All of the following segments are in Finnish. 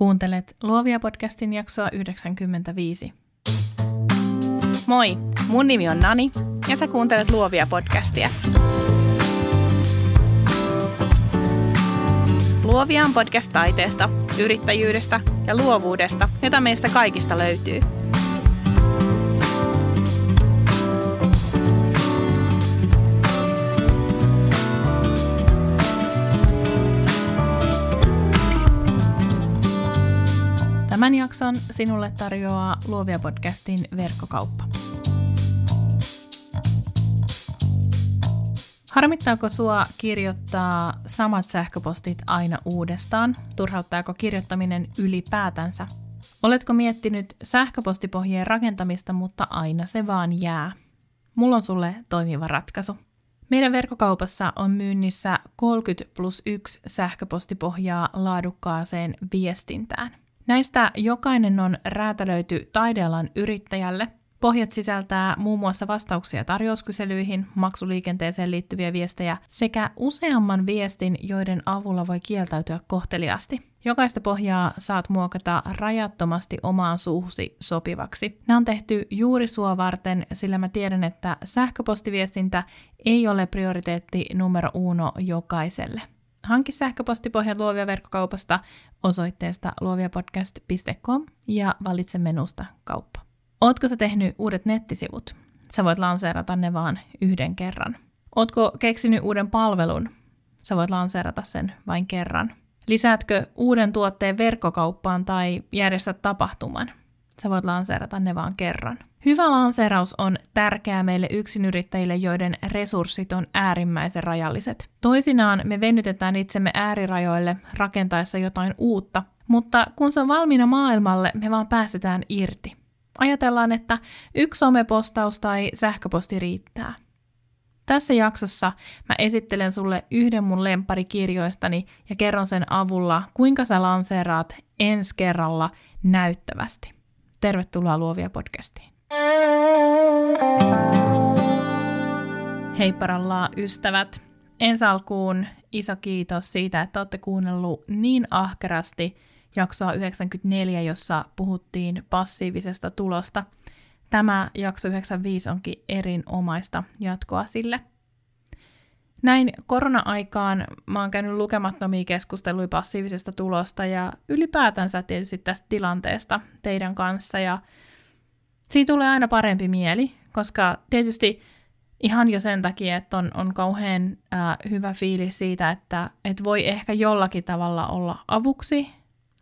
Kuuntelet Luovia podcastin jaksoa 95. Moi, mun nimi on Nani ja sä kuuntelet Luovia podcastia. Luovia on podcast taiteesta, yrittäjyydestä ja luovuudesta, jota meistä kaikista löytyy – Tämän jakson sinulle tarjoaa Luovia podcastin verkkokauppa. Harmittaako sua kirjoittaa samat sähköpostit aina uudestaan? Turhauttaako kirjoittaminen ylipäätänsä? Oletko miettinyt sähköpostipohjien rakentamista, mutta aina se vaan jää? Mulla on sulle toimiva ratkaisu. Meidän verkkokaupassa on myynnissä 30 plus 1 sähköpostipohjaa laadukkaaseen viestintään. Näistä jokainen on räätälöity taidealan yrittäjälle. Pohjat sisältää muun muassa vastauksia tarjouskyselyihin, maksuliikenteeseen liittyviä viestejä sekä useamman viestin, joiden avulla voi kieltäytyä kohteliaasti. Jokaista pohjaa saat muokata rajattomasti omaan suuhusi sopivaksi. Nämä on tehty juuri sua varten, sillä mä tiedän, että sähköpostiviestintä ei ole prioriteetti numero uno jokaiselle. Hanki sähköpostipohjan Luovia verkkokaupasta osoitteesta luoviapodcast.com ja valitse menusta kauppa. Ootko sä tehnyt uudet nettisivut? Sä voit lanseerata ne vaan yhden kerran. Ootko keksinyt uuden palvelun? Sä voit lanseerata sen vain kerran. Lisäätkö uuden tuotteen verkkokauppaan tai järjestät tapahtuman? Sä voit lanseerata ne vaan kerran. Hyvä lanseeraus on tärkeää meille yksinyrittäjille, joiden resurssit on äärimmäisen rajalliset. Toisinaan me venytetään itsemme äärirajoille rakentaessa jotain uutta, mutta kun se on valmiina maailmalle, me vaan päästetään irti. Ajatellaan, että yksi somepostaus tai sähköposti riittää. Tässä jaksossa mä esittelen sulle yhden mun lempparikirjoistani ja kerron sen avulla, kuinka sä lanseeraat ensi kerralla näyttävästi. Tervetuloa Luovia podcastiin. Hei parallaa ystävät. Ensi alkuun iso kiitos siitä, että olette kuunnellut niin ahkerasti jaksoa 94, jossa puhuttiin passiivisesta tulosta. Tämä jakso 95 onkin erinomaista jatkoa sille. Näin korona-aikaan mä oon käynyt lukemattomia keskusteluja passiivisesta tulosta ja ylipäätänsä tietysti tästä tilanteesta teidän kanssa. Ja siitä tulee aina parempi mieli, koska tietysti ihan jo sen takia, että on, on kauhean ää, hyvä fiilis siitä, että et voi ehkä jollakin tavalla olla avuksi,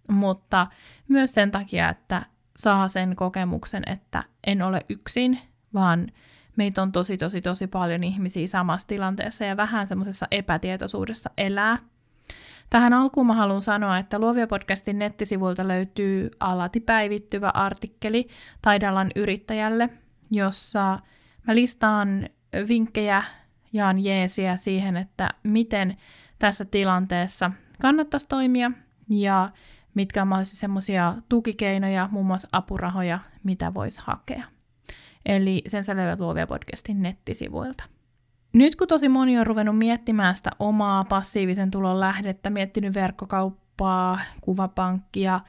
mutta myös sen takia, että saa sen kokemuksen, että en ole yksin, vaan meitä on tosi, tosi, tosi paljon ihmisiä samassa tilanteessa ja vähän semmoisessa epätietoisuudessa elää. Tähän alkuun mä haluan sanoa, että Luovia podcastin nettisivuilta löytyy alati päivittyvä artikkeli taidealan yrittäjälle, jossa mä listaan vinkkejä, jaan jeesiä siihen, että miten tässä tilanteessa kannattaisi toimia ja mitkä on mahdollisesti semmoisia tukikeinoja, muun muassa apurahoja, mitä voisi hakea. Eli sen sä löydät Luovia podcastin nettisivuilta. Nyt kun tosi moni on ruvennut miettimään sitä omaa passiivisen tulon lähdettä, miettinyt verkkokauppaa, kuvapankkia,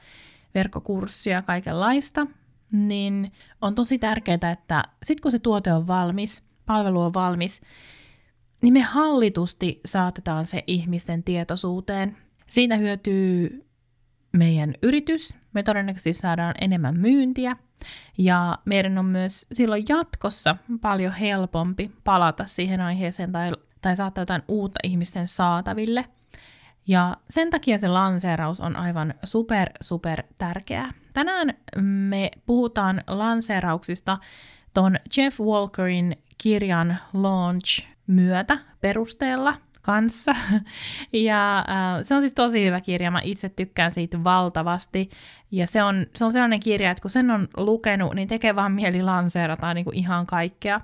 verkkokurssia, kaikenlaista, niin on tosi tärkeää, että sitten kun se tuote on valmis, palvelu on valmis, niin me hallitusti saatetaan se ihmisten tietoisuuteen. Siitä hyötyy meidän yritys, me todennäköisesti saadaan enemmän myyntiä ja meidän on myös silloin jatkossa paljon helpompi palata siihen aiheeseen tai, tai saattaa jotain uutta ihmisten saataville. Ja sen takia se lanseeraus on aivan super, super tärkeää. Tänään me puhutaan lanseerauksista ton Jeff Walkerin kirjan Launch myötä perusteella – kanssa. Ja äh, se on sitten tosi hyvä kirja, mä itse tykkään siitä valtavasti. Ja se on, se on sellainen kirja, että kun sen on lukenut, niin tekee vaan mieli lanseerata niin kuin ihan kaikkea.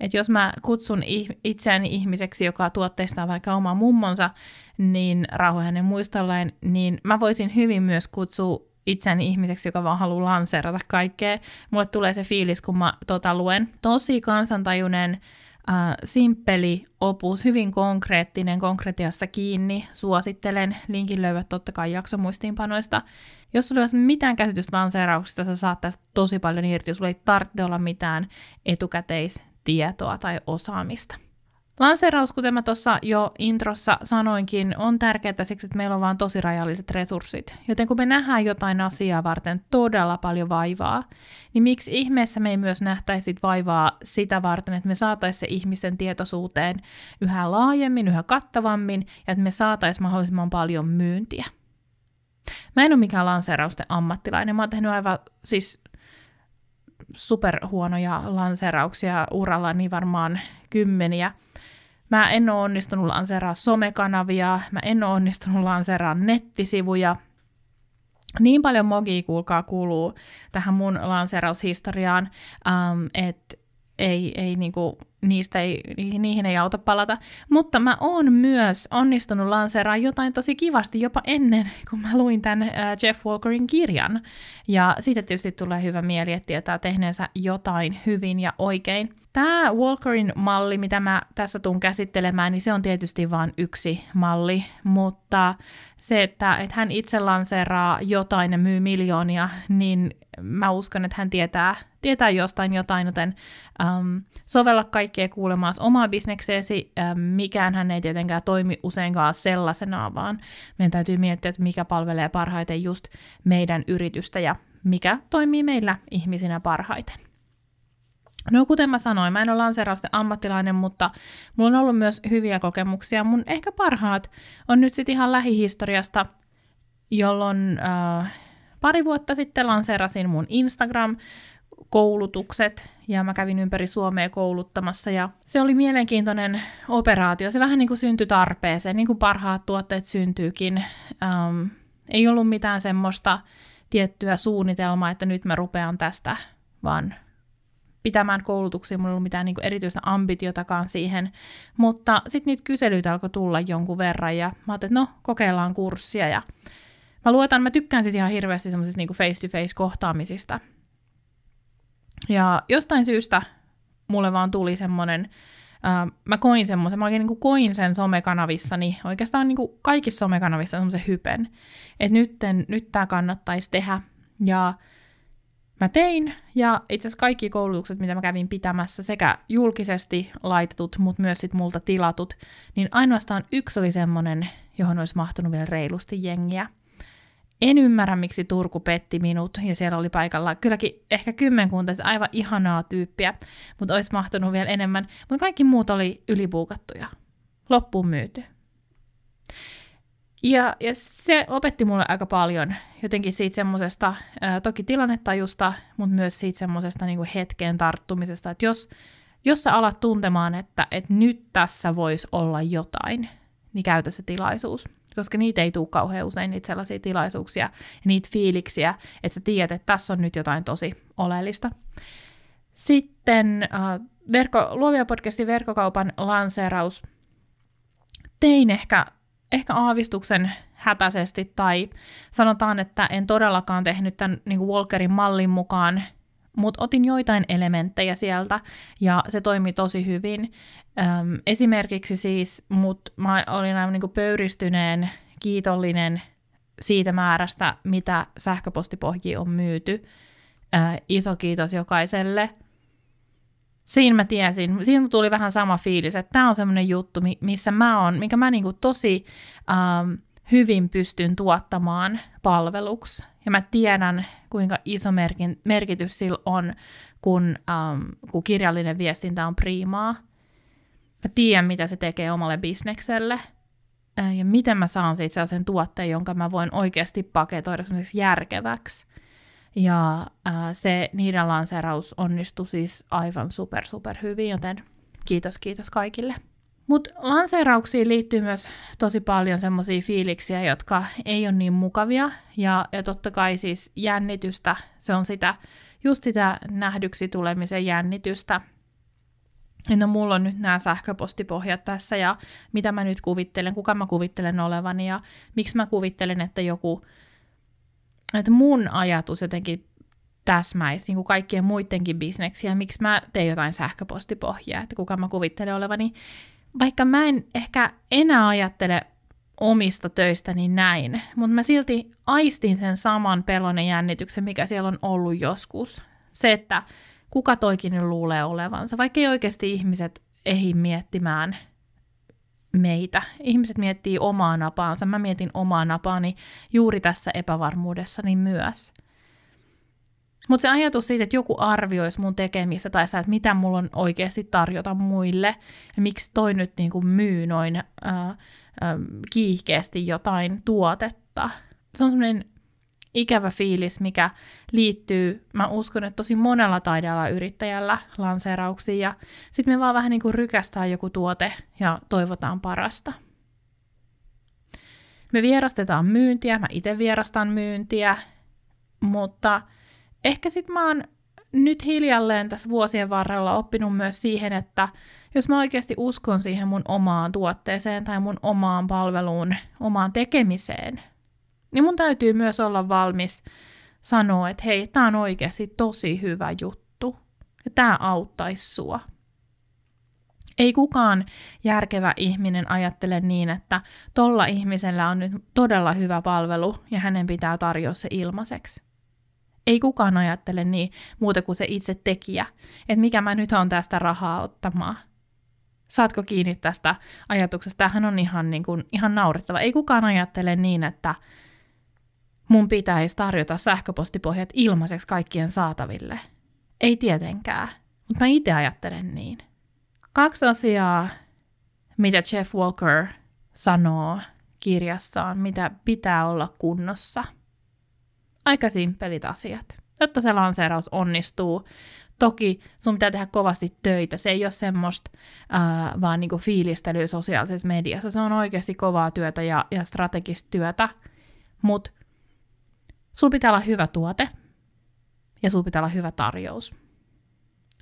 Et jos mä kutsun itseäni ihmiseksi, joka tuotteistaa vaikka oma mummonsa, niin rauha hänen muistolleen, niin mä voisin hyvin myös kutsua itseäni ihmiseksi, joka vaan haluaa lanseerata kaikkea. Mulle tulee se fiilis, kun mä tota luen. Tosi kansantajuinen äh, simppeli opus, hyvin konkreettinen, konkretiassa kiinni. Suosittelen, linkin löydät totta kai jaksomuistiinpanoista. Jos sulla olisi mitään käsitystä lanseerauksesta, sä saat tästä tosi paljon irti, sulla ei tarvitse olla mitään etukäteistietoa tai osaamista. Lanseeraus, kuten mä tuossa jo introssa sanoinkin, on tärkeää siksi, että meillä on vain tosi rajalliset resurssit. Joten kun me nähdään jotain asiaa varten todella paljon vaivaa, niin miksi ihmeessä me ei myös nähtäisi vaivaa sitä varten, että me saataisiin se ihmisten tietoisuuteen yhä laajemmin, yhä kattavammin, ja että me saataisiin mahdollisimman paljon myyntiä. Mä en ole mikään lanseerausten ammattilainen, mä oon tehnyt aivan siis superhuonoja lanseerauksia uralla, niin varmaan kymmeniä, Mä en ole onnistunut lanseeraa somekanavia, mä en ole onnistunut lanseeraa nettisivuja. Niin paljon mogia, kuulkaa, kuuluu tähän mun lanseeraushistoriaan, että ei, ei niinku, niistä ei, niihin ei auta palata. Mutta mä oon myös onnistunut lanseeraamaan jotain tosi kivasti jopa ennen, kun mä luin tämän uh, Jeff Walkerin kirjan. Ja siitä tietysti tulee hyvä mieli, että tietää tehneensä jotain hyvin ja oikein. Tämä Walkerin malli, mitä mä tässä tuun käsittelemään, niin se on tietysti vain yksi malli, mutta se, että, että hän itse lanseeraa jotain ja myy miljoonia, niin mä uskon, että hän tietää, tietää jostain jotain, joten äm, sovella kaikkea kuulemaan omaa bisnekseesi. Äm, mikään hän ei tietenkään toimi useinkaan sellaisena, vaan meidän täytyy miettiä, että mikä palvelee parhaiten just meidän yritystä ja mikä toimii meillä ihmisinä parhaiten. No kuten mä sanoin, mä en ole lanseerausten ammattilainen, mutta mulla on ollut myös hyviä kokemuksia. Mun ehkä parhaat on nyt sitten ihan lähihistoriasta, jolloin äh, pari vuotta sitten lanseerasin mun Instagram-koulutukset ja mä kävin ympäri Suomea kouluttamassa ja se oli mielenkiintoinen operaatio. Se vähän niin kuin syntyi tarpeeseen, niin kuin parhaat tuotteet syntyykin. Ähm, ei ollut mitään semmoista tiettyä suunnitelmaa, että nyt mä rupean tästä, vaan pitämään koulutuksia, mulla ei ollut mitään niin kuin erityistä ambitiotakaan siihen, mutta sitten niitä kyselyitä alkoi tulla jonkun verran ja mä ajattelin, että no kokeillaan kurssia ja mä luotan, mä tykkään siis ihan hirveästi semmoisista niin face-to-face kohtaamisista. Ja jostain syystä mulle vaan tuli semmoinen, äh, mä koin semmoisen, mä oikein niin kuin koin sen somekanavissani, oikeastaan niin kuin kaikissa somekanavissa semmoisen hypen, että nyt, nyt tämä kannattaisi tehdä. Ja mä tein, ja itse asiassa kaikki koulutukset, mitä mä kävin pitämässä, sekä julkisesti laitetut, mutta myös sit multa tilatut, niin ainoastaan yksi oli semmoinen, johon olisi mahtunut vielä reilusti jengiä. En ymmärrä, miksi Turku petti minut, ja siellä oli paikalla kylläkin ehkä kymmenkunta aivan ihanaa tyyppiä, mutta olisi mahtunut vielä enemmän, mutta kaikki muut oli ylipuukattuja. Loppuun myyty. Ja, ja se opetti mulle aika paljon jotenkin siitä semmoisesta, toki tilannetajusta, mutta myös siitä semmoisesta niin hetkeen tarttumisesta, että jos, jos sä alat tuntemaan, että, että nyt tässä voisi olla jotain, niin käytä se tilaisuus. Koska niitä ei tule kauhean usein, niitä sellaisia tilaisuuksia ja niitä fiiliksiä, että sä tiedät, että tässä on nyt jotain tosi oleellista. Sitten äh, verkko, Luovia podcastin verkkokaupan lanseeraus. Tein ehkä ehkä aavistuksen hätäisesti tai sanotaan, että en todellakaan tehnyt tämän niin Walkerin mallin mukaan, mutta otin joitain elementtejä sieltä ja se toimi tosi hyvin. Öm, esimerkiksi siis mut, mä olin aivan niin pöyristyneen kiitollinen siitä määrästä, mitä sähköpostipohjia on myyty. Ö, iso kiitos jokaiselle – siinä mä tiesin, siinä tuli vähän sama fiilis, että tämä on semmoinen juttu, missä mä oon, mikä mä niinku tosi ähm, hyvin pystyn tuottamaan palveluksi. Ja mä tiedän, kuinka iso merkin, merkitys sillä on, kun, ähm, kun kirjallinen viestintä on priimaa. Mä tiedän, mitä se tekee omalle bisnekselle. Äh, ja miten mä saan siitä sellaisen tuotteen, jonka mä voin oikeasti paketoida semmoiseksi järkeväksi. Ja äh, se niiden lanseeraus onnistui siis aivan super super hyvin, joten kiitos kiitos kaikille. Mutta lanseerauksiin liittyy myös tosi paljon semmoisia fiiliksiä, jotka ei ole niin mukavia. Ja, ja totta kai siis jännitystä, se on sitä, just sitä nähdyksi tulemisen jännitystä. No mulla on nyt nämä sähköpostipohjat tässä ja mitä mä nyt kuvittelen, kuka mä kuvittelen olevani ja miksi mä kuvittelen, että joku että mun ajatus jotenkin täsmäisi niin kuin kaikkien muidenkin bisneksiä, miksi mä teen jotain sähköpostipohjaa, että kuka mä kuvittelen olevani. Vaikka mä en ehkä enää ajattele omista töistäni näin, mutta mä silti aistin sen saman pelon ja jännityksen, mikä siellä on ollut joskus. Se, että kuka toikin luulee olevansa, vaikka ei oikeasti ihmiset ehdi miettimään meitä. Ihmiset miettii omaa napaansa, mä mietin omaa napaani juuri tässä epävarmuudessani myös. Mutta se ajatus siitä, että joku arvioisi mun tekemistä tai sitä, että mitä mulla on oikeasti tarjota muille ja miksi toi nyt niin kuin myy noin äh, äh, kiihkeästi jotain tuotetta. Se on semmoinen ikävä fiilis, mikä liittyy, mä uskon, että tosi monella taidealla yrittäjällä lanseerauksiin ja sitten me vaan vähän niin kuin rykästään joku tuote ja toivotaan parasta. Me vierastetaan myyntiä, mä itse vierastan myyntiä, mutta ehkä sitten mä oon nyt hiljalleen tässä vuosien varrella oppinut myös siihen, että jos mä oikeasti uskon siihen mun omaan tuotteeseen tai mun omaan palveluun, omaan tekemiseen, niin mun täytyy myös olla valmis sanoa, että hei, tämä on oikeasti tosi hyvä juttu ja tämä auttaisi sua. Ei kukaan järkevä ihminen ajattele niin, että tolla ihmisellä on nyt todella hyvä palvelu ja hänen pitää tarjota se ilmaiseksi. Ei kukaan ajattele niin muuta kuin se itse tekijä, että mikä mä nyt on tästä rahaa ottamaan. Saatko kiinni tästä ajatuksesta? Tämähän on ihan, niin kuin, ihan naurettava. Ei kukaan ajattele niin, että mun pitäisi tarjota sähköpostipohjat ilmaiseksi kaikkien saataville. Ei tietenkään, mutta mä itse ajattelen niin. Kaksi asiaa, mitä Jeff Walker sanoo kirjassaan, mitä pitää olla kunnossa. Aika simppelit asiat. Jotta se lanseeraus onnistuu, Toki sun pitää tehdä kovasti töitä. Se ei ole semmoista ää, vaan niinku fiilistelyä sosiaalisessa mediassa. Se on oikeasti kovaa työtä ja, ja strategista työtä. Mutta Sulla pitää olla hyvä tuote ja sulla pitää olla hyvä tarjous.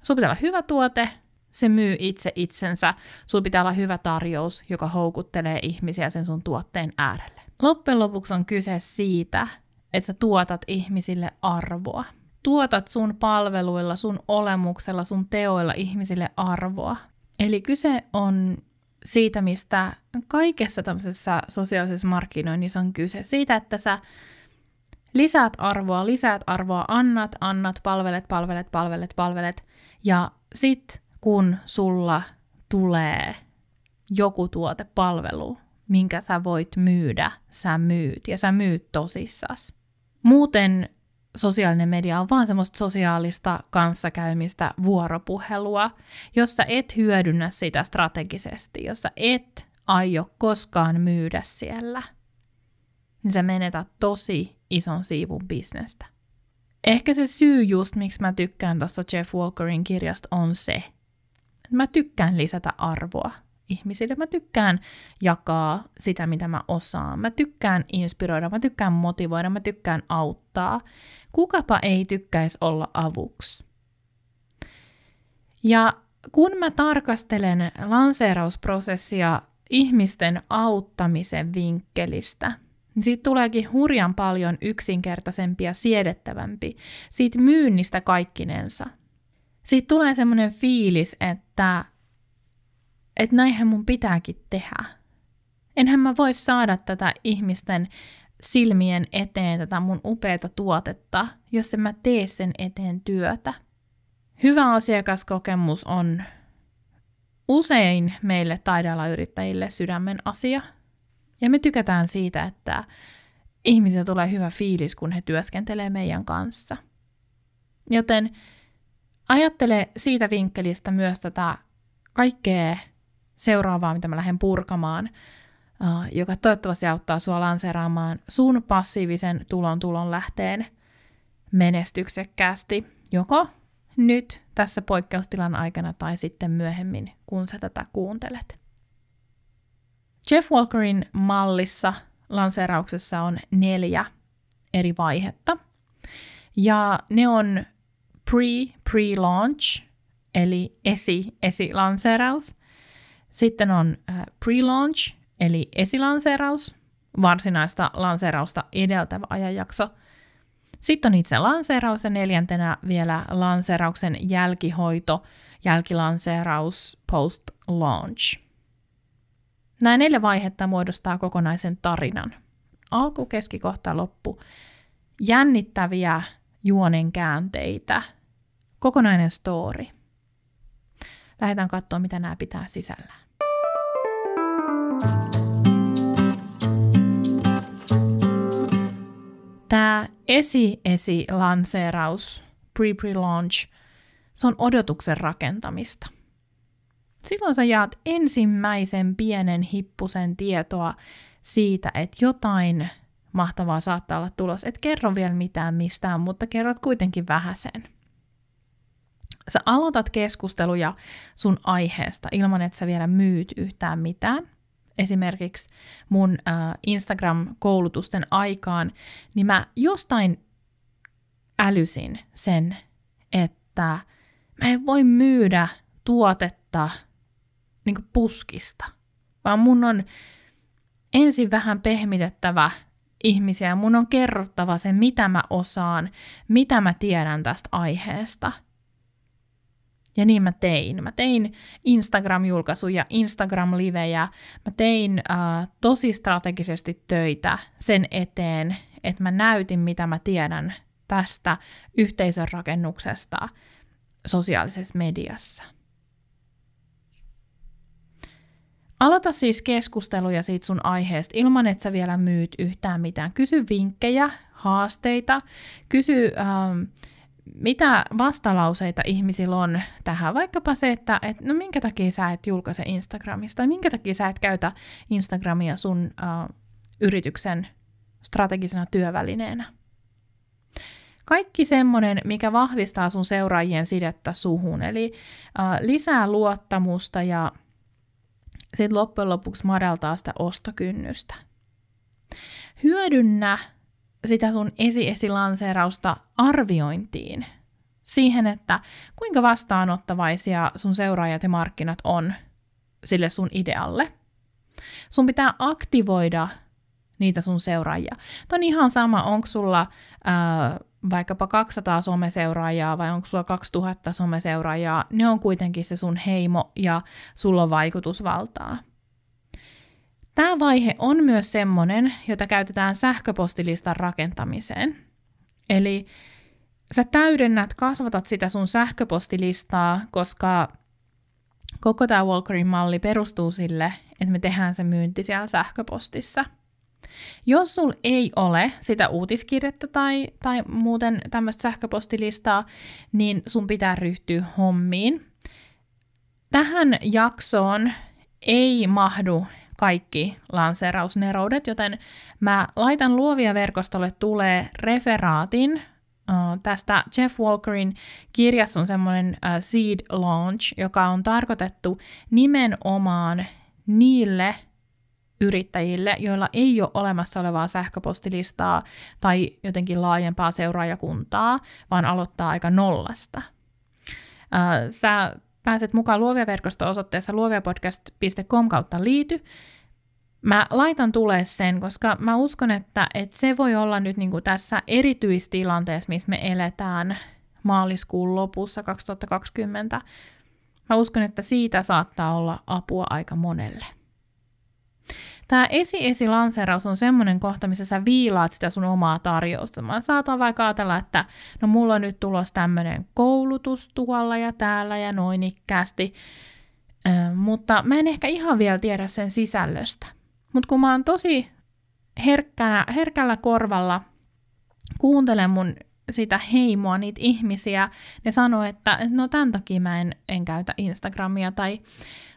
Sulla pitää olla hyvä tuote, se myy itse itsensä. Sulla pitää olla hyvä tarjous, joka houkuttelee ihmisiä sen sun tuotteen äärelle. Loppujen lopuksi on kyse siitä, että sä tuotat ihmisille arvoa. Tuotat sun palveluilla, sun olemuksella, sun teoilla ihmisille arvoa. Eli kyse on siitä, mistä kaikessa tämmöisessä sosiaalisessa markkinoinnissa on kyse. Siitä, että sä Lisäät arvoa, lisäät arvoa, annat, annat, palvelet, palvelet, palvelet, palvelet. Ja sit kun sulla tulee joku tuote, palvelu, minkä sä voit myydä, sä myyt ja sä myyt tosissas. Muuten sosiaalinen media on vaan semmoista sosiaalista kanssakäymistä vuoropuhelua, jossa et hyödynnä sitä strategisesti, jossa et aio koskaan myydä siellä, niin sä menetät tosi ison siivun bisnestä. Ehkä se syy just, miksi mä tykkään tuosta Jeff Walkerin kirjasta, on se, että mä tykkään lisätä arvoa ihmisille. Mä tykkään jakaa sitä, mitä mä osaan. Mä tykkään inspiroida, mä tykkään motivoida, mä tykkään auttaa. Kukapa ei tykkäisi olla avuksi. Ja kun mä tarkastelen lanseerausprosessia ihmisten auttamisen vinkkelistä – niin siitä tuleekin hurjan paljon yksinkertaisempi ja siedettävämpi siitä myynnistä kaikkinensa. Siitä tulee semmoinen fiilis, että, että näinhän mun pitääkin tehdä. Enhän mä voi saada tätä ihmisten silmien eteen tätä mun upeata tuotetta, jos en mä tee sen eteen työtä. Hyvä asiakaskokemus on usein meille taidealayrittäjille sydämen asia – ja me tykätään siitä, että ihmisillä tulee hyvä fiilis, kun he työskentelee meidän kanssa. Joten ajattele siitä vinkkelistä myös tätä kaikkea seuraavaa, mitä mä lähden purkamaan, joka toivottavasti auttaa sua lanseeraamaan sun passiivisen tulon tulon lähteen menestyksekkäästi, joko nyt tässä poikkeustilan aikana tai sitten myöhemmin, kun sä tätä kuuntelet. Jeff Walkerin mallissa lanseerauksessa on neljä eri vaihetta. Ja ne on pre, pre-launch, eli esi, esi-lanseeraus. Sitten on äh, pre-launch, eli esilanseeraus, varsinaista lanseerausta edeltävä ajanjakso. Sitten on itse lanseeraus ja neljäntenä vielä lanseerauksen jälkihoito, jälkilanseeraus, post-launch. Nämä neljä vaihetta muodostaa kokonaisen tarinan. Alku, keskikohta, loppu. Jännittäviä juonen käänteitä. Kokonainen story. Lähdetään katsomaan, mitä nämä pitää sisällään. Tämä esi-esi-lanseeraus, pre-pre-launch, se on odotuksen rakentamista. Silloin sä jaat ensimmäisen pienen hippusen tietoa siitä, että jotain mahtavaa saattaa olla tulos. Et kerro vielä mitään mistään, mutta kerrot kuitenkin vähäsen. Sä aloitat keskusteluja sun aiheesta ilman, että sä vielä myyt yhtään mitään. Esimerkiksi mun äh, Instagram-koulutusten aikaan, niin mä jostain älysin sen, että mä en voi myydä tuotetta niin puskista, vaan mun on ensin vähän pehmitettävä ihmisiä. Mun on kerrottava se, mitä mä osaan, mitä mä tiedän tästä aiheesta. Ja niin mä tein. Mä tein Instagram-julkaisuja, Instagram-livejä. Mä tein äh, tosi strategisesti töitä sen eteen, että mä näytin, mitä mä tiedän tästä yhteisön rakennuksesta sosiaalisessa mediassa. Aloita siis keskusteluja siitä sun aiheesta ilman, että sä vielä myyt yhtään mitään. Kysy vinkkejä, haasteita, kysy ähm, mitä vastalauseita ihmisillä on tähän. Vaikkapa se, että et, no minkä takia sä et julkaise Instagramista, tai minkä takia sä et käytä Instagramia sun äh, yrityksen strategisena työvälineenä. Kaikki semmoinen, mikä vahvistaa sun seuraajien sidettä suhun, eli äh, lisää luottamusta ja sitten loppujen lopuksi madaltaa sitä ostokynnystä. Hyödynnä sitä sun esi-esilanseerausta arviointiin. Siihen, että kuinka vastaanottavaisia sun seuraajat ja markkinat on sille sun idealle. Sun pitää aktivoida niitä sun seuraajia. Tuo on ihan sama, onko sulla ää, vaikkapa 200 someseuraajaa vai onko sulla 2000 someseuraajaa, ne on kuitenkin se sun heimo ja sulla on vaikutusvaltaa. Tämä vaihe on myös semmoinen, jota käytetään sähköpostilistan rakentamiseen. Eli sä täydennät, kasvatat sitä sun sähköpostilistaa, koska koko tämä Walkerin malli perustuu sille, että me tehdään se myynti siellä sähköpostissa – jos sul ei ole sitä uutiskirjettä tai, tai muuten tämmöistä sähköpostilistaa, niin sun pitää ryhtyä hommiin. Tähän jaksoon ei mahdu kaikki lanseerausneroudet, joten mä laitan luovia verkostolle tulee referaatin tästä Jeff Walkerin kirjassa on semmoinen Seed Launch, joka on tarkoitettu nimenomaan niille yrittäjille, joilla ei ole olemassa olevaa sähköpostilistaa tai jotenkin laajempaa seuraajakuntaa, vaan aloittaa aika nollasta. Sä pääset mukaan Luovia verkosto-osoitteessa luoviapodcast.com kautta liity. Mä laitan tulee sen, koska mä uskon, että, että se voi olla nyt niin kuin tässä erityistilanteessa, missä me eletään maaliskuun lopussa 2020. Mä uskon, että siitä saattaa olla apua aika monelle. Tämä esi-esi-lanseeraus on semmoinen kohta, missä sä viilaat sitä sun omaa tarjousta. Mä saatan vaikka ajatella, että no mulla on nyt tulos tämmöinen koulutus tuolla ja täällä ja noin ikkäästi, äh, mutta mä en ehkä ihan vielä tiedä sen sisällöstä. Mutta kun mä oon tosi herkkänä, herkällä korvalla, kuuntelen mun sitä heimoa, niitä ihmisiä, ne sanoo, että no tämän takia mä en, en käytä Instagramia tai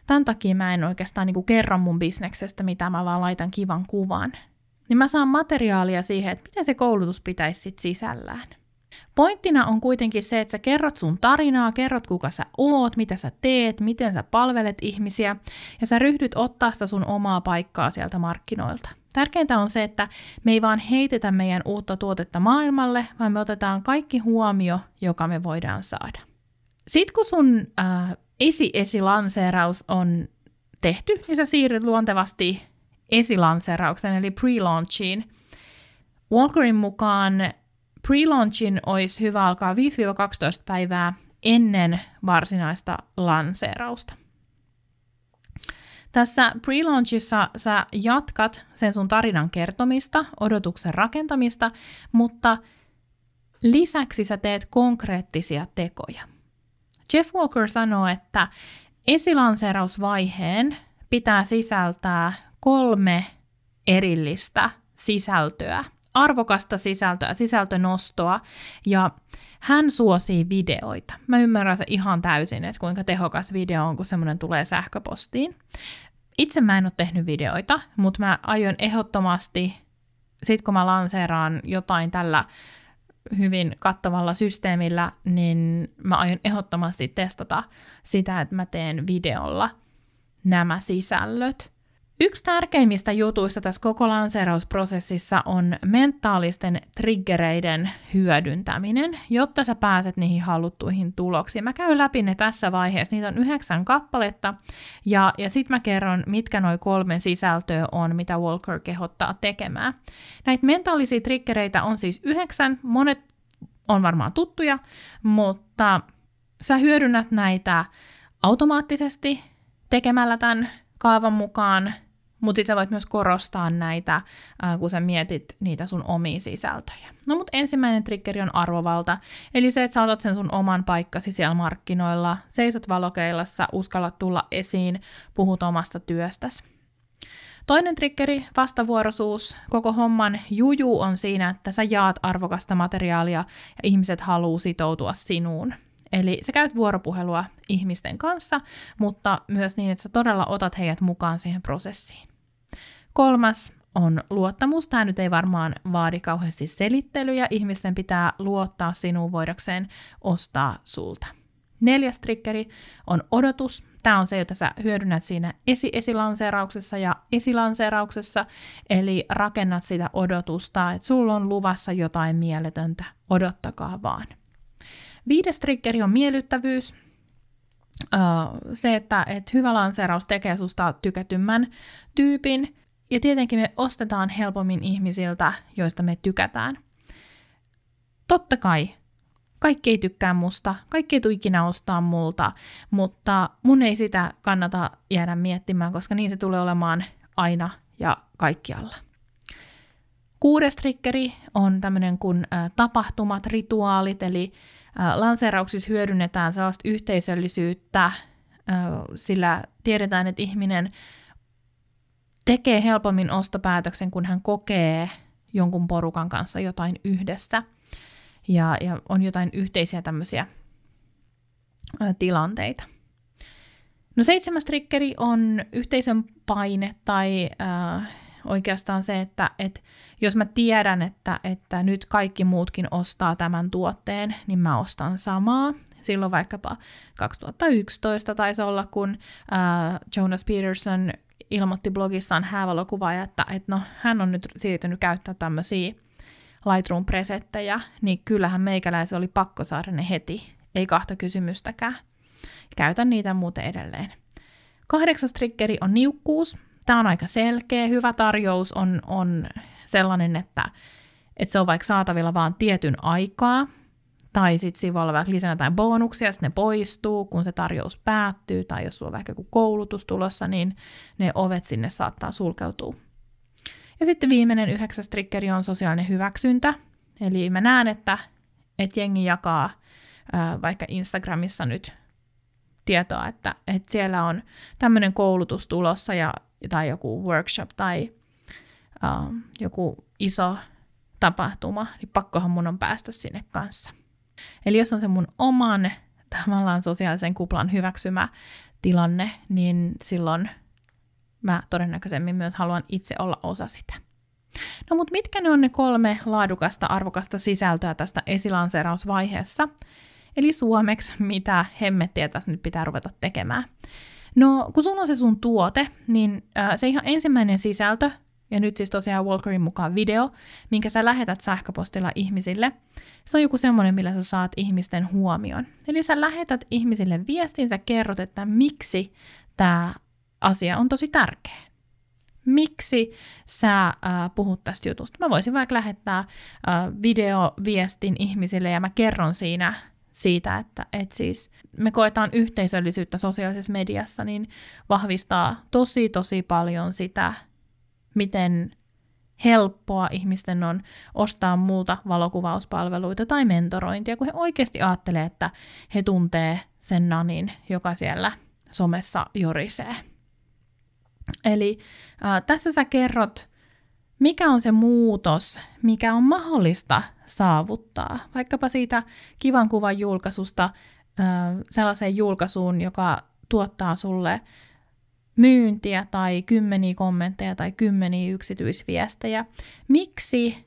tämän takia mä en oikeastaan niin kuin kerro mun bisneksestä, mitä mä vaan laitan kivan kuvan. Niin mä saan materiaalia siihen, että miten se koulutus pitäisi sit sisällään. Pointtina on kuitenkin se, että sä kerrot sun tarinaa, kerrot kuka sä oot, mitä sä teet, miten sä palvelet ihmisiä, ja sä ryhdyt ottaa sitä sun omaa paikkaa sieltä markkinoilta. Tärkeintä on se, että me ei vaan heitetä meidän uutta tuotetta maailmalle, vaan me otetaan kaikki huomio, joka me voidaan saada. Sitten kun sun äh, esi-esilanseeraus on tehty, niin sä siirryt luontevasti esilanseeraukseen, eli pre-launchiin. Walkerin mukaan pre-launchin olisi hyvä alkaa 5-12 päivää ennen varsinaista lanseerausta. Tässä pre-launchissa sä jatkat sen sun tarinan kertomista, odotuksen rakentamista, mutta lisäksi sä teet konkreettisia tekoja. Jeff Walker sanoo, että esilanseerausvaiheen pitää sisältää kolme erillistä sisältöä, arvokasta sisältöä, sisältönostoa, ja hän suosii videoita. Mä ymmärrän ihan täysin, että kuinka tehokas video on, kun semmoinen tulee sähköpostiin. Itse mä en ole tehnyt videoita, mutta mä aion ehdottomasti, sit kun mä lanseeraan jotain tällä hyvin kattavalla systeemillä, niin mä aion ehdottomasti testata sitä, että mä teen videolla nämä sisällöt. Yksi tärkeimmistä jutuista tässä koko lanseerausprosessissa on mentaalisten triggereiden hyödyntäminen, jotta sä pääset niihin haluttuihin tuloksiin. Mä käyn läpi ne tässä vaiheessa, niitä on yhdeksän kappaletta, ja, ja sitten mä kerron, mitkä noin kolme sisältöä on, mitä Walker kehottaa tekemään. Näitä mentaalisia triggereitä on siis yhdeksän, monet on varmaan tuttuja, mutta sä hyödynnät näitä automaattisesti tekemällä tämän kaavan mukaan, mutta sitten sä voit myös korostaa näitä, kun sä mietit niitä sun omia sisältöjä. No mutta ensimmäinen triggeri on arvovalta, eli se, että sä otat sen sun oman paikkasi siellä markkinoilla, seisot valokeilassa, uskallat tulla esiin, puhut omasta työstäsi. Toinen triggeri, vastavuoroisuus. Koko homman juju on siinä, että sä jaat arvokasta materiaalia ja ihmiset haluaa sitoutua sinuun. Eli sä käyt vuoropuhelua ihmisten kanssa, mutta myös niin, että sä todella otat heidät mukaan siihen prosessiin. Kolmas on luottamus. Tämä nyt ei varmaan vaadi kauheasti selittelyjä. Ihmisten pitää luottaa sinuun voidakseen ostaa sulta. Neljäs triggeri on odotus. Tämä on se, jota sä hyödynnät siinä esi-esilanseerauksessa ja esilanseerauksessa, eli rakennat sitä odotusta, että sulla on luvassa jotain mieletöntä, odottakaa vaan. Viides triggeri on miellyttävyys. Se, että, että hyvä lanseeraus tekee susta tykätymmän tyypin, ja tietenkin me ostetaan helpommin ihmisiltä, joista me tykätään. Totta kai kaikki ei tykkää musta, kaikki ei tule ikinä ostaa multa, mutta mun ei sitä kannata jäädä miettimään, koska niin se tulee olemaan aina ja kaikkialla. Kuudes triggeri on tämmöinen kuin tapahtumat, rituaalit, eli lanseerauksissa hyödynnetään sellaista yhteisöllisyyttä, sillä tiedetään, että ihminen tekee helpommin ostopäätöksen, kun hän kokee jonkun porukan kanssa jotain yhdessä ja, ja on jotain yhteisiä tämmöisiä tilanteita. No seitsemäs triggeri on yhteisön paine tai äh, oikeastaan se, että et, jos mä tiedän, että, että nyt kaikki muutkin ostaa tämän tuotteen, niin mä ostan samaa. Silloin vaikkapa 2011 taisi olla, kun äh, Jonas Peterson ilmoitti blogissaan häävalokuvaaja, että, että no, hän on nyt siirtynyt käyttää tämmöisiä Lightroom-presettejä, niin kyllähän meikäläisen oli pakko saada ne heti, ei kahta kysymystäkään. Käytän niitä muuten edelleen. Kahdeksas triggeri on niukkuus. Tämä on aika selkeä. Hyvä tarjous on, on sellainen, että, että se on vaikka saatavilla vain tietyn aikaa, tai sitten olla vaikka lisänä jotain bonuksia, sitten ne poistuu, kun se tarjous päättyy, tai jos sulla on vaikka joku koulutus tulossa, niin ne ovet sinne saattaa sulkeutua. Ja sitten viimeinen yhdeksäs triggeri on sosiaalinen hyväksyntä. Eli mä näen, että, että jengi jakaa ää, vaikka Instagramissa nyt tietoa, että, että siellä on tämmöinen koulutus tulossa ja, tai joku workshop tai ää, joku iso tapahtuma, niin pakkohan mun on päästä sinne kanssa. Eli jos on se mun oman tavallaan sosiaalisen kuplan hyväksymä tilanne, niin silloin mä todennäköisemmin myös haluan itse olla osa sitä. No mutta mitkä ne on ne kolme laadukasta, arvokasta sisältöä tästä esilanseerausvaiheessa? Eli suomeksi, mitä hemmettiä tässä nyt pitää ruveta tekemään. No, kun sulla on se sun tuote, niin äh, se ihan ensimmäinen sisältö, ja nyt siis tosiaan Walkerin mukaan video, minkä sä lähetät sähköpostilla ihmisille, se on joku semmoinen, millä sä saat ihmisten huomion. Eli sä lähetät ihmisille viestin, sä kerrot, että miksi tämä asia on tosi tärkeä. Miksi sä äh, puhut tästä jutusta? Mä voisin vaikka lähettää äh, videoviestin ihmisille ja mä kerron siinä siitä, että et siis me koetaan yhteisöllisyyttä sosiaalisessa mediassa, niin vahvistaa tosi tosi paljon sitä, miten helppoa ihmisten on ostaa multa valokuvauspalveluita tai mentorointia, kun he oikeasti ajattelee, että he tuntee sen nanin, joka siellä somessa jorisee. Eli äh, tässä sä kerrot, mikä on se muutos, mikä on mahdollista saavuttaa. Vaikkapa siitä kivan kuvan julkaisusta sellaiseen julkaisuun, joka tuottaa sulle myyntiä tai kymmeniä kommentteja tai kymmeniä yksityisviestejä. Miksi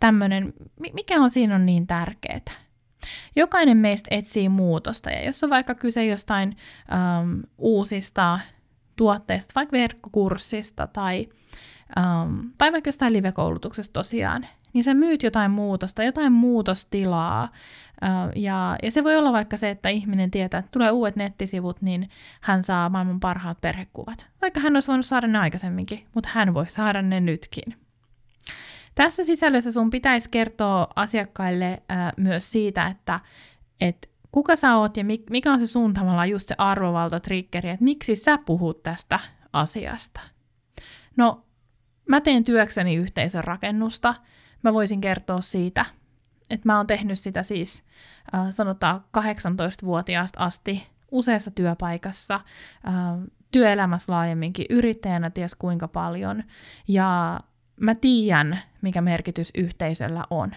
tämmöinen, mikä on siinä on niin tärkeää? Jokainen meistä etsii muutosta, ja jos on vaikka kyse jostain ähm, uusista tuotteista, vaikka verkkokurssista tai, ähm, tai vaikka jostain live-koulutuksesta tosiaan, niin sä myyt jotain muutosta, jotain muutostilaa. Äh, ja, ja se voi olla vaikka se, että ihminen tietää, että tulee uudet nettisivut, niin hän saa maailman parhaat perhekuvat. Vaikka hän olisi voinut saada ne aikaisemminkin, mutta hän voi saada ne nytkin. Tässä sisällössä sun pitäisi kertoa asiakkaille äh, myös siitä, että et kuka sä oot ja mikä on se sun tavallaan just se arvovalta triggeri, että miksi sä puhut tästä asiasta. No, mä teen työkseni yhteisön rakennusta. Mä voisin kertoa siitä, että mä oon tehnyt sitä siis äh, sanotaan 18-vuotiaasta asti useassa työpaikassa, äh, työelämässä laajemminkin, yrittäjänä ties kuinka paljon. Ja mä tiedän, mikä merkitys yhteisöllä on.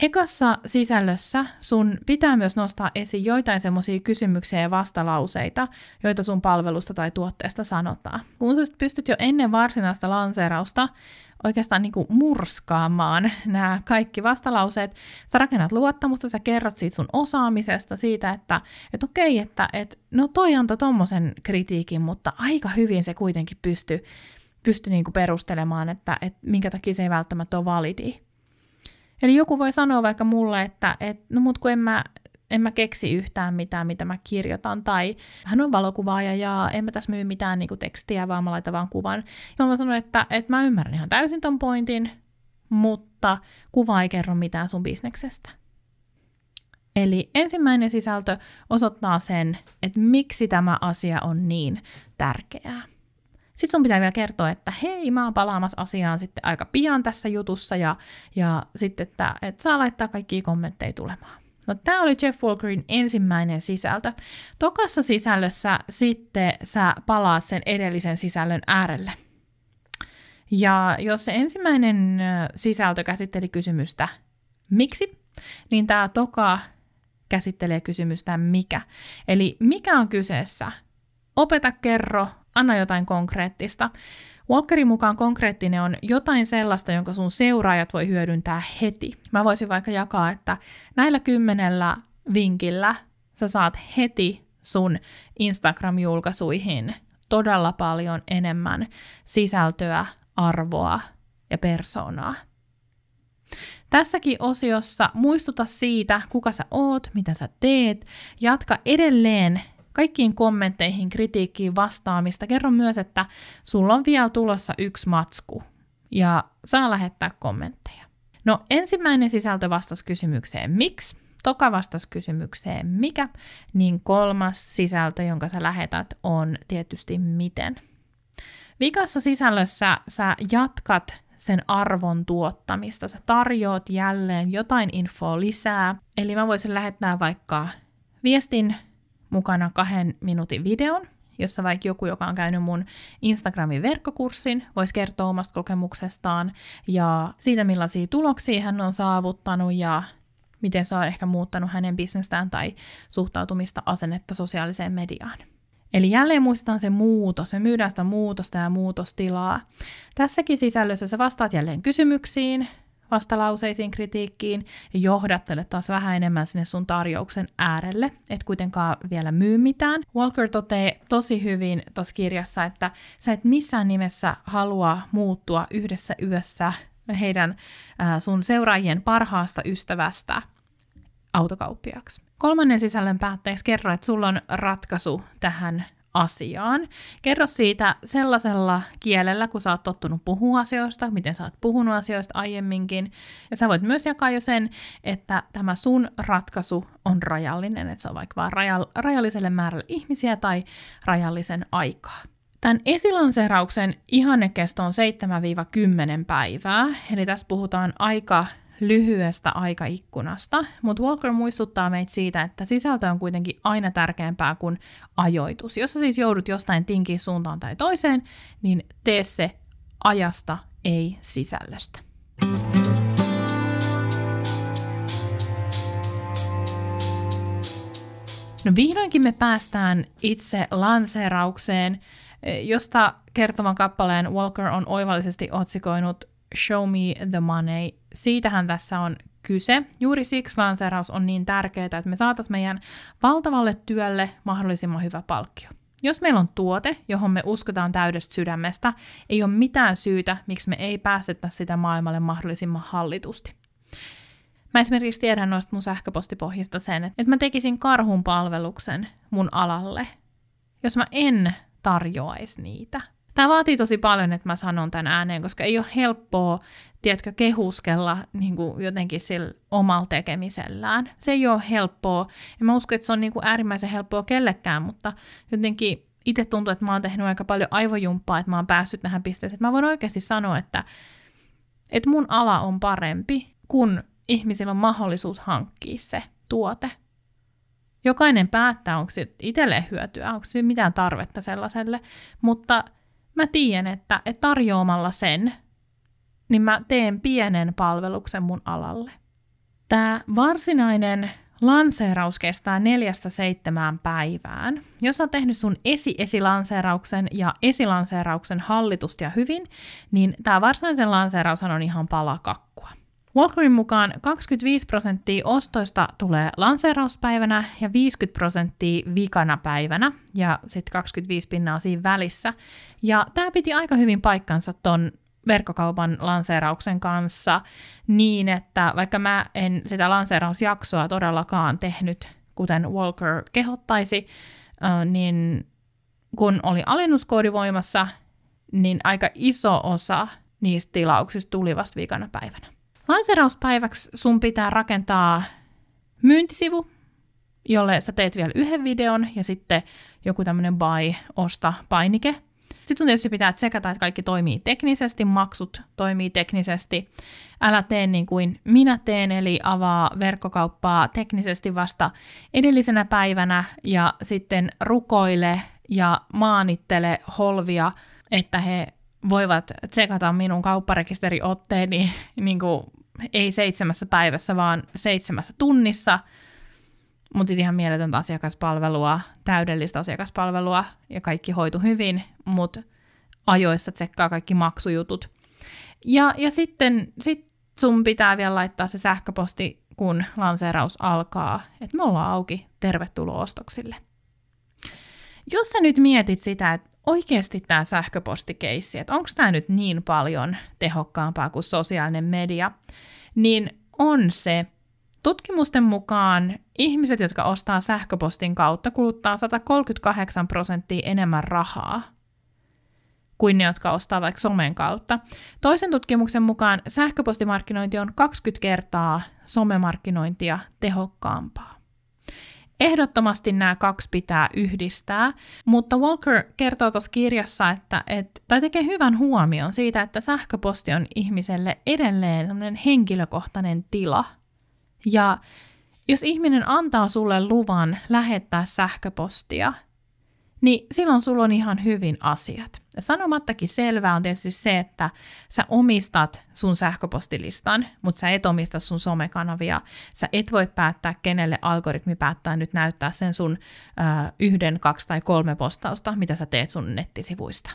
Ekassa sisällössä sun pitää myös nostaa esiin joitain semmoisia kysymyksiä ja vastalauseita, joita sun palvelusta tai tuotteesta sanotaan. Kun sä pystyt jo ennen varsinaista lanseerausta oikeastaan niin kuin murskaamaan nämä kaikki vastalauseet, sä rakennat luottamusta, sä kerrot siitä sun osaamisesta, siitä, että et okei, että et, no toi antoi tommosen kritiikin, mutta aika hyvin se kuitenkin pystyy pysty niinku perustelemaan, että, että minkä takia se ei välttämättä ole validi. Eli joku voi sanoa vaikka mulle, että et, no mut kun en mä, en mä keksi yhtään mitään, mitä mä kirjoitan, tai hän on valokuvaaja ja en mä tässä myy mitään niinku tekstiä, vaan mä laitan vaan kuvan. Ja mä sanon, että, että mä ymmärrän ihan täysin ton pointin, mutta kuva ei kerro mitään sun bisneksestä. Eli ensimmäinen sisältö osoittaa sen, että miksi tämä asia on niin tärkeää. Sitten sun pitää vielä kertoa, että hei, mä oon palaamassa asiaan sitten aika pian tässä jutussa ja, ja sitten, että, että saa laittaa kaikki kommentteja tulemaan. No, tämä oli Jeff Walkerin ensimmäinen sisältö. Tokassa sisällössä sitten sä palaat sen edellisen sisällön äärelle. Ja jos se ensimmäinen sisältö käsitteli kysymystä miksi, niin tämä toka käsittelee kysymystä mikä. Eli mikä on kyseessä? Opeta, kerro, anna jotain konkreettista. Walkerin mukaan konkreettinen on jotain sellaista, jonka sun seuraajat voi hyödyntää heti. Mä voisin vaikka jakaa, että näillä kymmenellä vinkillä sä saat heti sun Instagram-julkaisuihin todella paljon enemmän sisältöä, arvoa ja persoonaa. Tässäkin osiossa muistuta siitä, kuka sä oot, mitä sä teet, jatka edelleen kaikkiin kommentteihin, kritiikkiin vastaamista. Kerro myös, että sulla on vielä tulossa yksi matsku ja saa lähettää kommentteja. No ensimmäinen sisältö vastasi kysymykseen miksi, toka vastasi kysymykseen mikä, niin kolmas sisältö, jonka sä lähetät, on tietysti miten. Vikassa sisällössä sä jatkat sen arvon tuottamista. Sä tarjoat jälleen jotain infoa lisää. Eli mä voisin lähettää vaikka viestin mukana kahden minuutin videon, jossa vaikka joku, joka on käynyt mun Instagramin verkkokurssin, voisi kertoa omasta kokemuksestaan ja siitä, millaisia tuloksia hän on saavuttanut ja miten se on ehkä muuttanut hänen bisnestään tai suhtautumista asennetta sosiaaliseen mediaan. Eli jälleen muistetaan se muutos. Me myydään sitä muutosta ja muutostilaa. Tässäkin sisällössä sä vastaat jälleen kysymyksiin, vastalauseisiin, kritiikkiin ja johdattele taas vähän enemmän sinne sun tarjouksen äärelle, et kuitenkaan vielä myy mitään. Walker toteaa tosi hyvin tuossa kirjassa, että sä et missään nimessä halua muuttua yhdessä yössä heidän sun seuraajien parhaasta ystävästä autokauppiaksi. Kolmannen sisällön päätteeksi kerro, että sulla on ratkaisu tähän asiaan. Kerro siitä sellaisella kielellä, kun sä oot tottunut puhua asioista, miten sä oot puhunut asioista aiemminkin. Ja sä voit myös jakaa jo sen, että tämä sun ratkaisu on rajallinen, että se on vaikka vaan rajalliselle määrälle ihmisiä tai rajallisen aikaa. Tämän esilanseerauksen ihannekesto on 7-10 päivää, eli tässä puhutaan aika lyhyestä aikaikkunasta, mutta Walker muistuttaa meitä siitä, että sisältö on kuitenkin aina tärkeämpää kuin ajoitus. Jos siis joudut jostain tinkiin suuntaan tai toiseen, niin tee se ajasta, ei sisällöstä. No vihdoinkin me päästään itse lanseeraukseen, josta kertovan kappaleen Walker on oivallisesti otsikoinut Show me the money. Siitähän tässä on kyse. Juuri siksi lanseeraus on niin tärkeää, että me saataisiin meidän valtavalle työlle mahdollisimman hyvä palkkio. Jos meillä on tuote, johon me uskotaan täydestä sydämestä, ei ole mitään syytä, miksi me ei päästetä sitä maailmalle mahdollisimman hallitusti. Mä esimerkiksi tiedän noista mun sähköpostipohjista sen, että mä tekisin karhun palveluksen mun alalle, jos mä en tarjoaisi niitä. Tämä vaatii tosi paljon, että mä sanon tämän ääneen, koska ei ole helppoa, tiedätkö, kehuskella niin kuin jotenkin sillä omalla tekemisellään. Se ei ole helppoa. Ja mä uskon, että se on niin kuin äärimmäisen helppoa kellekään, mutta jotenkin itse tuntuu, että mä oon tehnyt aika paljon aivojumppaa, että mä oon päässyt tähän pisteeseen. Mä voin oikeasti sanoa, että, että mun ala on parempi, kun ihmisillä on mahdollisuus hankkia se tuote. Jokainen päättää, onko se itselleen hyötyä, onko se mitään tarvetta sellaiselle, mutta – mä tiedän, että, että tarjoamalla sen, niin mä teen pienen palveluksen mun alalle. Tämä varsinainen lanseeraus kestää neljästä seitsemään päivään. Jos on tehnyt sun esi-esilanseerauksen ja esilanseerauksen hallitusti ja hyvin, niin tämä varsinaisen lanseeraus on ihan pala kakkua. Walkerin mukaan 25 prosenttia ostoista tulee lanseerauspäivänä ja 50 prosenttia vikana päivänä ja sitten 25 pinnaa siinä välissä. Ja tämä piti aika hyvin paikkansa ton verkkokaupan lanseerauksen kanssa niin, että vaikka mä en sitä lanseerausjaksoa todellakaan tehnyt, kuten Walker kehottaisi, niin kun oli alennuskoodi voimassa, niin aika iso osa niistä tilauksista tuli vasta viikana päivänä. Lanseerauspäiväksi sun pitää rakentaa myyntisivu, jolle sä teet vielä yhden videon ja sitten joku tämmöinen buy, osta, painike. Sitten sun tietysti pitää tsekata, että kaikki toimii teknisesti, maksut toimii teknisesti. Älä tee niin kuin minä teen, eli avaa verkkokauppaa teknisesti vasta edellisenä päivänä ja sitten rukoile ja maanittele holvia, että he voivat tsekata minun kaupparekisteriotteeni niin kuin ei seitsemässä päivässä, vaan seitsemässä tunnissa, mutta siis ihan mieletöntä asiakaspalvelua, täydellistä asiakaspalvelua ja kaikki hoitu hyvin, mutta ajoissa tsekkaa kaikki maksujutut. Ja, ja sitten sit sun pitää vielä laittaa se sähköposti, kun lanseeraus alkaa, että me ollaan auki, tervetuloa ostoksille. Jos sä nyt mietit sitä, että oikeasti tämä sähköpostikeissi, että onko tämä nyt niin paljon tehokkaampaa kuin sosiaalinen media, niin on se. Tutkimusten mukaan ihmiset, jotka ostaa sähköpostin kautta, kuluttaa 138 prosenttia enemmän rahaa kuin ne, jotka ostaa vaikka somen kautta. Toisen tutkimuksen mukaan sähköpostimarkkinointi on 20 kertaa somemarkkinointia tehokkaampaa. Ehdottomasti nämä kaksi pitää yhdistää, mutta Walker kertoo tuossa kirjassa, että, että, tai tekee hyvän huomion siitä, että sähköposti on ihmiselle edelleen henkilökohtainen tila. Ja jos ihminen antaa sulle luvan lähettää sähköpostia, niin silloin sulla on ihan hyvin asiat. Sanomattakin selvää on tietysti se, että sä omistat sun sähköpostilistan, mutta sä et omista sun somekanavia. Sä et voi päättää, kenelle algoritmi päättää nyt näyttää sen sun ö, yhden, kaksi tai kolme postausta, mitä sä teet sun nettisivuista.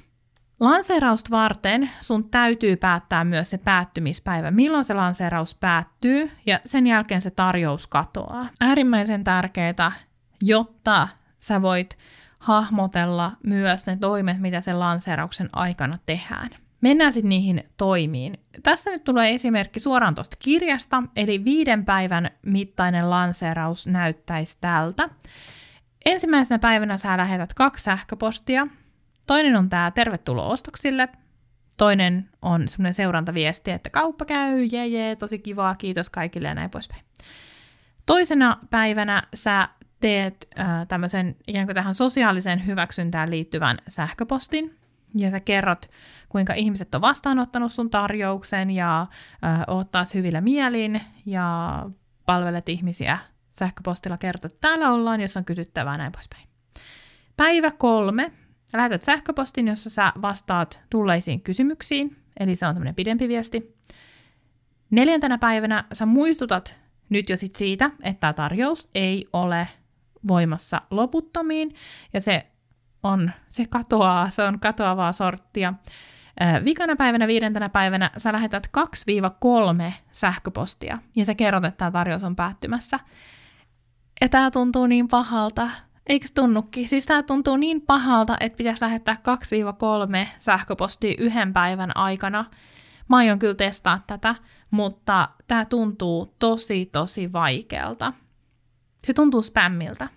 Lanseerausta varten sun täytyy päättää myös se päättymispäivä, milloin se lanseeraus päättyy, ja sen jälkeen se tarjous katoaa. Äärimmäisen tärkeää, jotta sä voit hahmotella myös ne toimet, mitä sen lanseerauksen aikana tehdään. Mennään sitten niihin toimiin. Tässä nyt tulee esimerkki suoraan tuosta kirjasta, eli viiden päivän mittainen lanseeraus näyttäisi tältä. Ensimmäisenä päivänä sä lähetät kaksi sähköpostia. Toinen on tämä tervetuloa ostoksille. Toinen on semmoinen seurantaviesti, että kauppa käy, jee jee, tosi kivaa, kiitos kaikille ja näin poispäin. Toisena päivänä sä teet äh, tämmöisen ikään kuin tähän sosiaaliseen hyväksyntään liittyvän sähköpostin, ja sä kerrot, kuinka ihmiset on vastaanottanut sun tarjouksen ja äh, oot taas hyvillä mielin ja palvelet ihmisiä sähköpostilla kertoo, että täällä ollaan, jos on kysyttävää näin poispäin. Päivä kolme. Lähetät sähköpostin, jossa sä vastaat tulleisiin kysymyksiin, eli se on tämmöinen pidempi viesti. Neljäntenä päivänä sä muistutat nyt jo sit siitä, että tämä tarjous ei ole voimassa loputtomiin, ja se on, se katoaa, se on katoavaa sorttia. Vikana päivänä, viidentenä päivänä sä lähetät 2-3 sähköpostia ja sä kerrot, että tämä tarjous on päättymässä. Ja tämä tuntuu niin pahalta. Eikö tunnukin? Siis tämä tuntuu niin pahalta, että pitäisi lähettää 2-3 sähköpostia yhden päivän aikana. Mä aion kyllä testaa tätä, mutta tämä tuntuu tosi tosi vaikealta. Se tuntuu spämmiltä.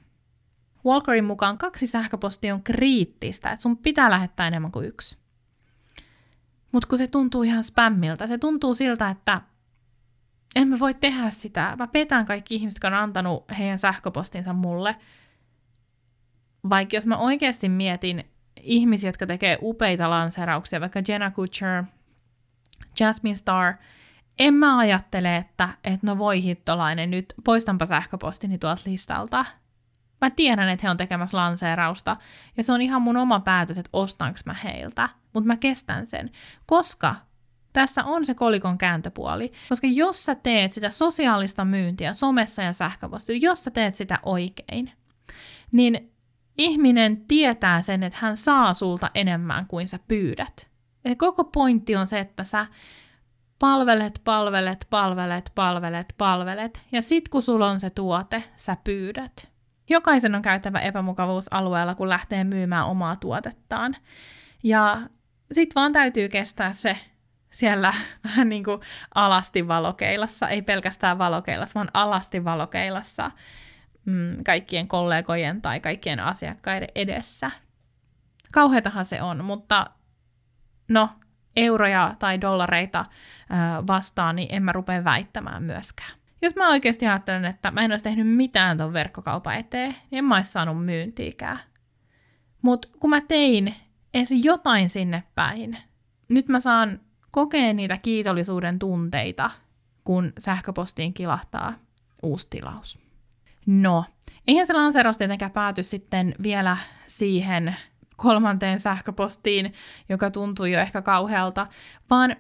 Walkerin mukaan kaksi sähköpostia on kriittistä, että sun pitää lähettää enemmän kuin yksi. Mutta kun se tuntuu ihan spämmiltä, se tuntuu siltä, että en mä voi tehdä sitä. Mä petän kaikki ihmiset, jotka on antanut heidän sähköpostinsa mulle. Vaikka jos mä oikeasti mietin ihmisiä, jotka tekee upeita lanserauksia, vaikka Jenna Kutcher, Jasmine Star, en mä ajattele, että, että no voi hittolainen, nyt poistanpa sähköpostini tuolta listalta. Mä tiedän, että he on tekemässä lanseerausta, ja se on ihan mun oma päätös, että ostanko mä heiltä, mutta mä kestän sen, koska tässä on se kolikon kääntöpuoli, koska jos sä teet sitä sosiaalista myyntiä somessa ja sähköpostilla, jos sä teet sitä oikein, niin ihminen tietää sen, että hän saa sulta enemmän kuin sä pyydät. Eli koko pointti on se, että sä palvelet, palvelet, palvelet, palvelet, palvelet, ja sit kun sulla on se tuote, sä pyydät. Jokaisen on käytävä epämukavuusalueella, kun lähtee myymään omaa tuotettaan. Ja sit vaan täytyy kestää se siellä vähän niin kuin alasti valokeilassa, ei pelkästään valokeilassa, vaan alasti valokeilassa mm, kaikkien kollegojen tai kaikkien asiakkaiden edessä. Kauheatahan se on, mutta no, euroja tai dollareita vastaan, niin en mä rupea väittämään myöskään. Jos mä oikeasti ajattelen, että mä en olisi tehnyt mitään ton verkkokaupan eteen, niin en mä olisi saanut myyntiikää. Mutta kun mä tein edes jotain sinne päin, nyt mä saan kokea niitä kiitollisuuden tunteita, kun sähköpostiin kilahtaa uusi tilaus. No, eihän se lanseeraus tietenkään pääty sitten vielä siihen kolmanteen sähköpostiin, joka tuntuu jo ehkä kauhealta, vaan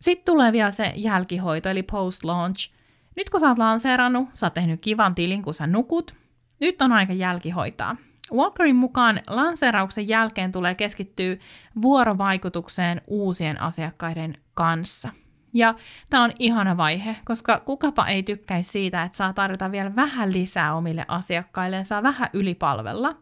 sitten tulee vielä se jälkihoito, eli post-launch. Nyt kun sä oot lanseerannut, sä oot tehnyt kivan tilin, kun sä nukut, nyt on aika jälkihoitaa. Walkerin mukaan lanseerauksen jälkeen tulee keskittyä vuorovaikutukseen uusien asiakkaiden kanssa. Ja tämä on ihana vaihe, koska kukapa ei tykkäisi siitä, että saa tarjota vielä vähän lisää omille asiakkailleen, saa vähän ylipalvella.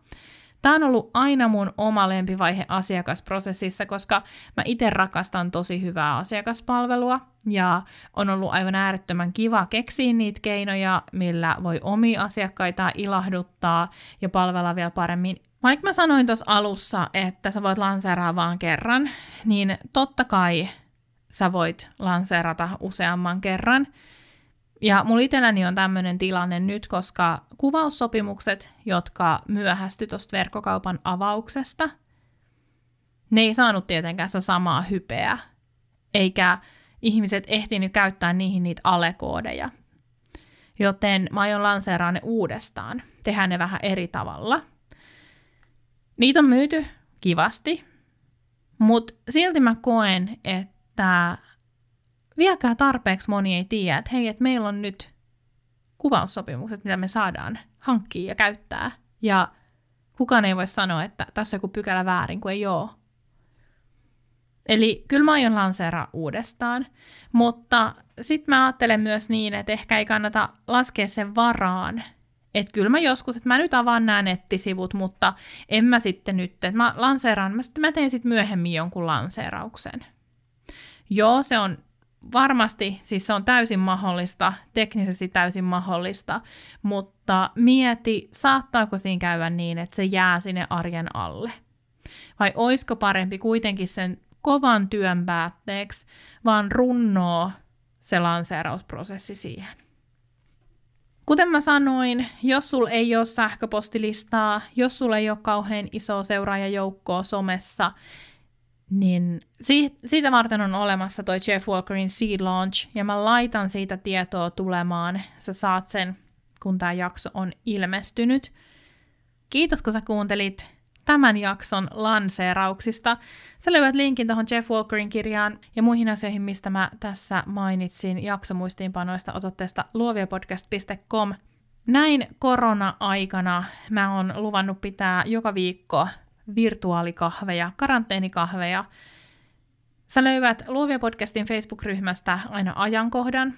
Tämä on ollut aina mun oma lempivaihe asiakasprosessissa, koska mä itse rakastan tosi hyvää asiakaspalvelua ja on ollut aivan äärettömän kiva keksiä niitä keinoja, millä voi omia asiakkaita ilahduttaa ja palvella vielä paremmin. Vaikka mä sanoin tuossa alussa, että sä voit lanseeraa vaan kerran, niin totta kai sä voit lanseerata useamman kerran – ja mulla itselläni on tämmöinen tilanne nyt, koska kuvaussopimukset, jotka myöhästy tuosta verkkokaupan avauksesta, ne ei saanut tietenkään sitä samaa hypeä, eikä ihmiset ehtinyt käyttää niihin niitä alekoodeja. Joten mä aion lanseeraa ne uudestaan, tehdä ne vähän eri tavalla. Niitä on myyty kivasti, mutta silti mä koen, että vieläkään tarpeeksi moni ei tiedä, että hei, että meillä on nyt kuvaussopimukset, mitä me saadaan hankkia ja käyttää. Ja kukaan ei voi sanoa, että tässä on joku pykälä väärin, kun ei ole. Eli kyllä mä aion lanseeraa uudestaan, mutta sitten mä ajattelen myös niin, että ehkä ei kannata laskea sen varaan, että kyllä mä joskus, että mä nyt avaan nämä nettisivut, mutta en mä sitten nyt, että mä lanseeraan, mä, sitten mä teen sitten myöhemmin jonkun lanseerauksen. Joo, se on varmasti, siis se on täysin mahdollista, teknisesti täysin mahdollista, mutta mieti, saattaako siinä käydä niin, että se jää sinne arjen alle. Vai oisko parempi kuitenkin sen kovan työn päätteeksi, vaan runnoo se lanseerausprosessi siihen. Kuten mä sanoin, jos sul ei ole sähköpostilistaa, jos sulla ei ole kauhean iso seuraajajoukkoa somessa, niin siitä varten on olemassa toi Jeff Walkerin Seed Launch, ja mä laitan siitä tietoa tulemaan. Sä saat sen, kun tämä jakso on ilmestynyt. Kiitos, kun sä kuuntelit tämän jakson lanseerauksista. Sä löydät linkin tuohon Jeff Walkerin kirjaan ja muihin asioihin, mistä mä tässä mainitsin jaksomuistiinpanoista osoitteesta luoviapodcast.com. Näin korona-aikana mä oon luvannut pitää joka viikko virtuaalikahveja, karanteenikahveja. Sä löydät Luovia podcastin Facebook-ryhmästä aina ajankohdan,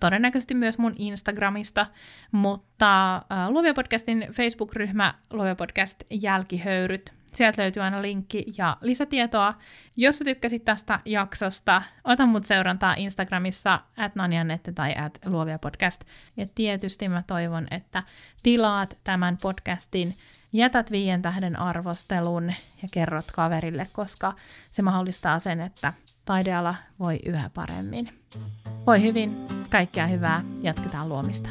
todennäköisesti myös mun Instagramista, mutta Luovia podcastin Facebook-ryhmä Luovia podcast jälkihöyryt. Sieltä löytyy aina linkki ja lisätietoa. Jos sä tykkäsit tästä jaksosta, ota mut seurantaa Instagramissa at nanjanette tai at luovia podcast. Ja tietysti mä toivon, että tilaat tämän podcastin jätät viien tähden arvostelun ja kerrot kaverille, koska se mahdollistaa sen, että taideala voi yhä paremmin. Voi hyvin, kaikkea hyvää, jatketaan luomista.